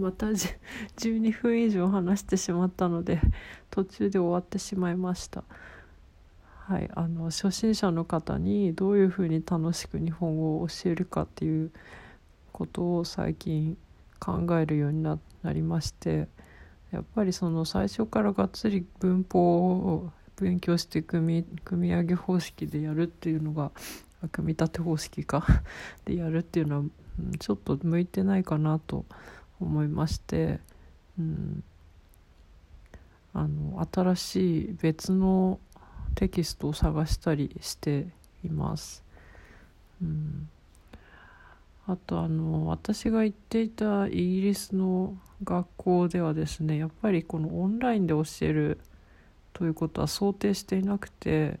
また12分以上話してしまったので途中で終わってしまいました。はいあの初心者の方にどういうふうに楽しく日本語を教えるかっていうことを最近考えるようになりましてやっぱりその最初からがっつり文法を勉強して組み組み上げ方式でやるっていうのが組み立て方式か？でやるっていうのは、ちょっと向いてないかなと思いまして、うん、あの新しい別のテキストを探したりしています。うん、あとあの私が行っていたイギリスの学校ではですねやっぱりこのオンラインで教えるということは想定していなくて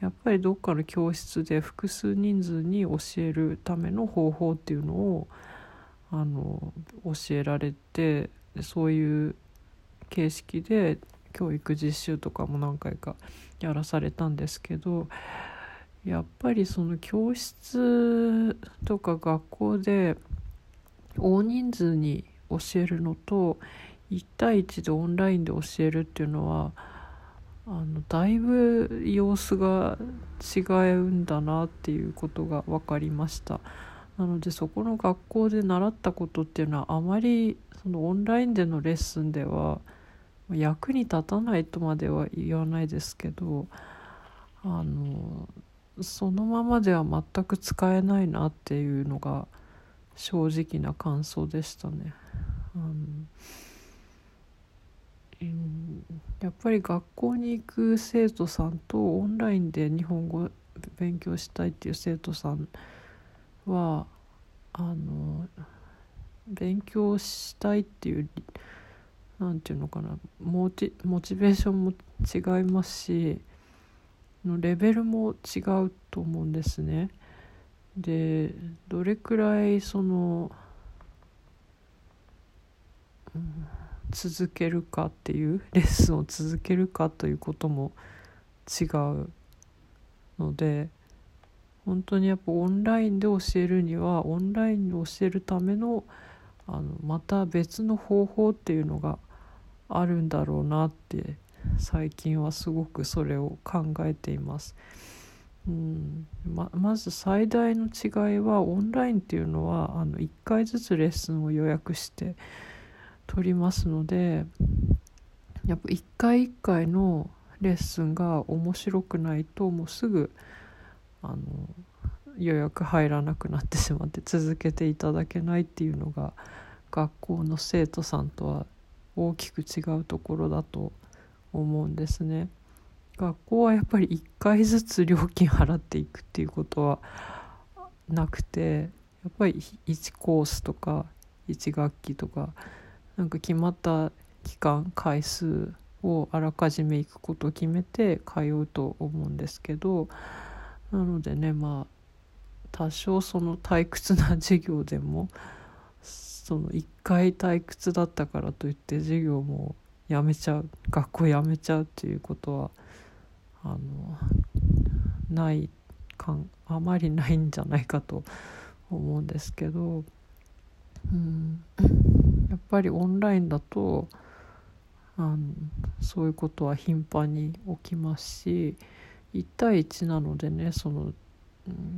やっぱりどっかの教室で複数人数に教えるための方法っていうのをあの教えられてそういう形式で教育実習とかも何回かやらされたんですけどやっぱりその教室とか学校で大人数に教えるのと1対1でオンラインで教えるっていうのはあのだいぶ様子が違うんだなっていうことが分かりました。なのでそこの学校で習ったことっていうのはあまりそのオンラインでのレッスンでは役に立たないとまでは言わないですけどあのそのままでは全く使えないなっていうのが正直な感想でしたね。うんやっぱり学校に行く生徒さんとオンラインで日本語勉強したいっていう生徒さんはあの勉強したいっていう何て言うのかなモチモチベーションも違いますしのレベルも違うと思うんですね。でどれくらいその、うん続けるかっていうレッスンを続けるかということも違うので本当にやっぱオンラインで教えるにはオンラインで教えるためのあのまた別の方法っていうのがあるんだろうなって最近はすごくそれを考えています。うんままず最大の違いはオンラインっていうのはあの1回ずつレッスンを予約して取りますのでやっぱ一回一回のレッスンが面白くないともうすぐあの予約入らなくなってしまって続けていただけないっていうのが学校の生徒さんとは大きく違うところだと思うんですね。学校はやっぱり1回ずつ料金払っていくっていうことはなくてやっぱり1コースとか1学期とかなんか決まった期間回数をあらかじめ行くことを決めて通うと思うんですけどなのでねまあ多少その退屈な授業でも その1回退屈だったからといって授業もやめちゃう学校やめちゃうっていうことはあのないかんあまりないんじゃないかと思うんですけどうんやっぱりオンラインだとあのそういうことは頻繁に起きますし1対1なのでねその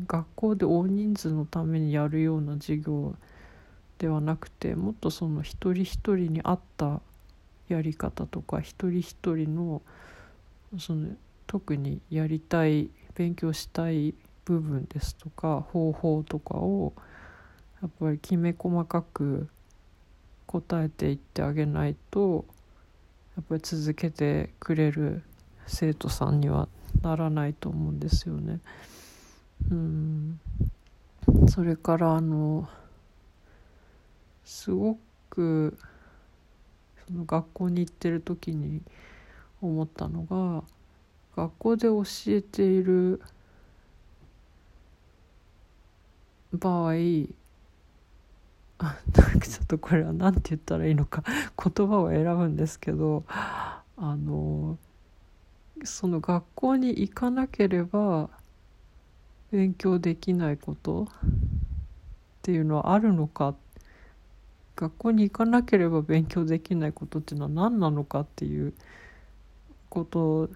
学校で大人数のためにやるような授業ではなくてもっとその一人一人に合ったやり方とか一人一人のその特にやりたい勉強したい部分ですとか方法とかをやっぱりきめ細かく答えていってあげないとやっぱり続けてくれる生徒さんにはならないと思うんですよね。うんそれからあのすごくその学校に行ってる時に思ったのが学校で教えている場合あなんかちょっとこれは何て言ったらいいのか言葉を選ぶんですけどあのその学校に行かなければ勉強できないことっていうのはあるのか？学校に行かなければ勉強できないことっていうのは何なのかっていうこと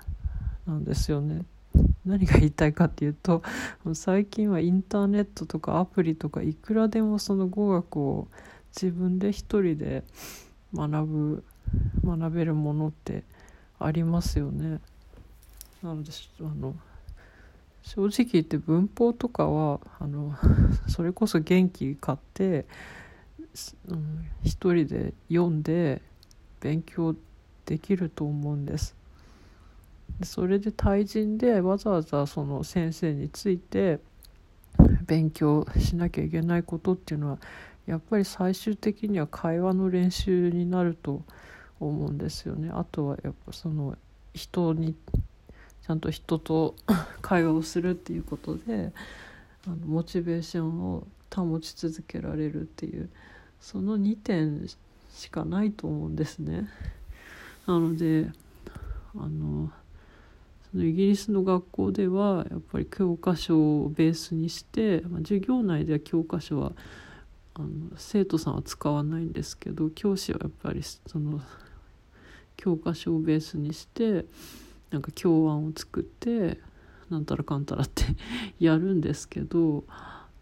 なんですよね。何が言いたいかっていうと最近はインターネットとかアプリとかいくらでもその語学を自分で一人で学ぶ学べるものってありますよね。なのであの正直言って文法とかはあのそれこそ元気買って、うん、一人で読んで勉強できると思うんです。それで対人でわざわざその先生について勉強しなきゃいけないことっていうのはやっぱり最終的には会話の練習になると思うんですよね。あとはやっぱその人にちゃんと人と会話をするっていうことであのモチベーションを保ち続けられるっていうその2点しかないと思うんですね。なのであのそのイギリスの学校ではやっぱり教科書をベースにして、まあ、授業内では教科書はあの生徒さんは使わないんですけど教師はやっぱりその教科書をベースにしてなんか教案を作ってなんたらかんたらって やるんですけど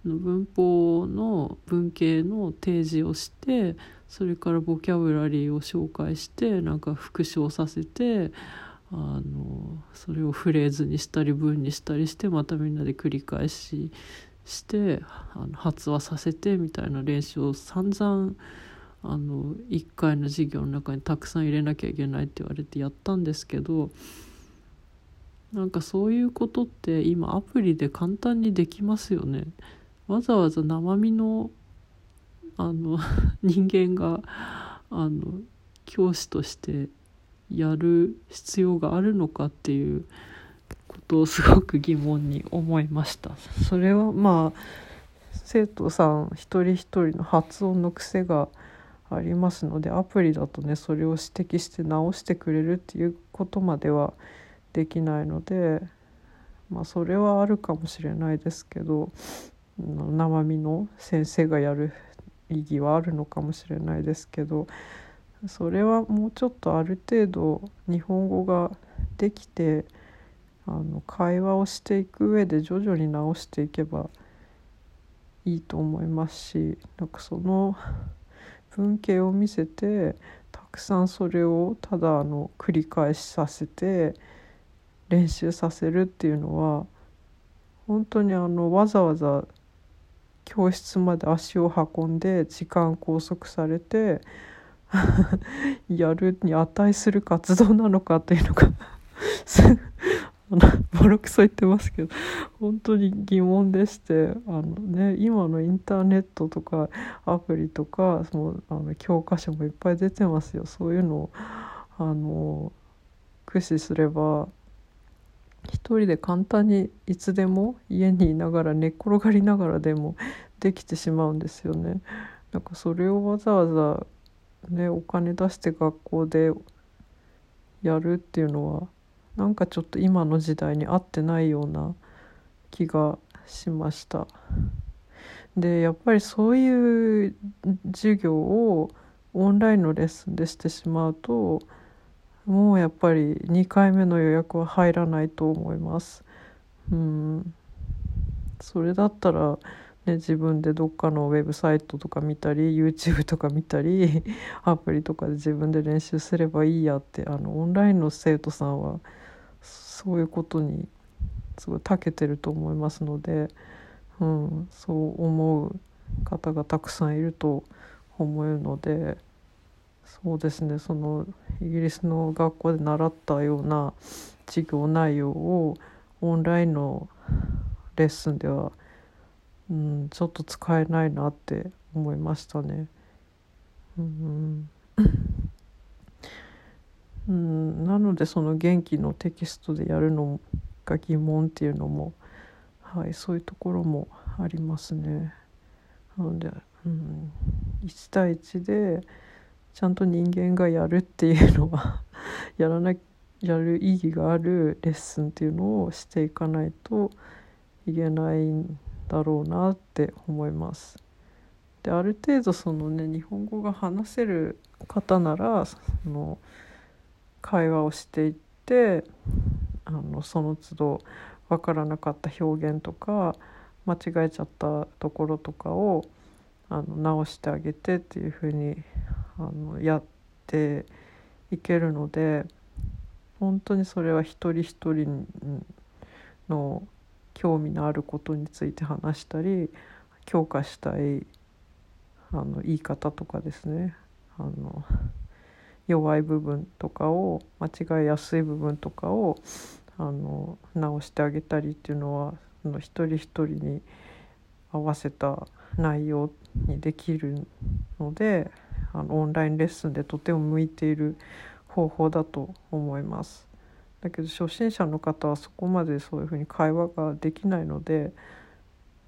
文法の文系の提示をしてそれからボキャブラリーを紹介してなんか復唱させてあのそれをフレーズにしたり文にしたりしてまたみんなで繰り返ししてあの発話させてみたいな練習を散々あの1回の授業の中にたくさん入れなきゃいけないって言われてやったんですけどなんかそういうことって今アプリで簡単にできますよね。わざわざ生身のあの 人間があの教師としてやる必要があるのかっていうことをすごく疑問に思いました。それはまあ生徒さん一人一人の発音の癖がありますのでアプリだとねそれを指摘して直してくれるっていうことまではできないのでまあそれはあるかもしれないですけど生身の先生がやる意義はあるのかもしれないですけどそれはもうちょっとある程度日本語ができてあの会話をしていく上で徐々に直していけばいいと思いますしなんかその文系を見せてたくさんそれをただあの繰り返しさせて練習させるっていうのは本当にあのわざわざ教室まで足を運んで時間拘束されて やるに値する活動なのかというのが ボロクソ言ってますけど本当に疑問でしてあの、ね、今のインターネットとかアプリとかそのあの教科書もいっぱい出てますよ。そういうのをあの駆使すれば一人で簡単にいつでも家にいながら寝っ転がりながらでも できてしまうんですよね。なんかそれをわざわざねお金出して学校でやるっていうのはなんかちょっと今の時代に合ってないような気がしました。でやっぱりそういう授業をオンラインのレッスンでしてしまうともうやっぱり2回目の予約は入らないと思います。うんそれだったら、ね、自分でどっかのウェブサイトとか見たり YouTube とか見たり アプリとかで自分で練習すればいいやってあのオンラインの生徒さんはそういうことにすごい長けてると思いますので、うん、そう思う方がたくさんいると思うので。そうですねそのイギリスの学校で習ったような授業内容をオンラインのレッスンでは、うん、ちょっと使えないなって思いましたね。うん、うん、なのでその元気のテキストでやるのが疑問っていうのも、はい、そういうところもありますね。なので、うん、1対1でちゃんと人間がやるっていうのは やらなやる意義があるレッスンっていうのをしていかないといけないんだろうなって思います。である程度そのね日本語が話せる方ならその会話をしていってあのその都度分からなかった表現とか間違えちゃったところとかをあの直してあげてっていうふうにあのやっていけるので本当にそれは一人一人の興味のあることについて話したり強化したいあの言い方とかですね。あの弱い部分とかを間違いやすい部分とかをあの直してあげたりっていうのはあの一人一人に合わせた内容にできるのであのオンラインレッスンでとても向いている方法だと思います。だけど初心者の方はそこまでそういうふうに会話ができないので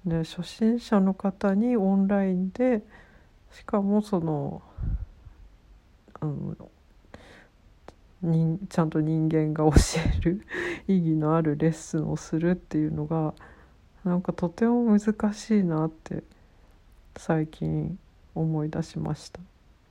で初心者の方にオンラインでしかもそのあの人ちゃんと人間が教える 意義のあるレッスンをするっていうのがなんかとても難しいなって最近思い出しました。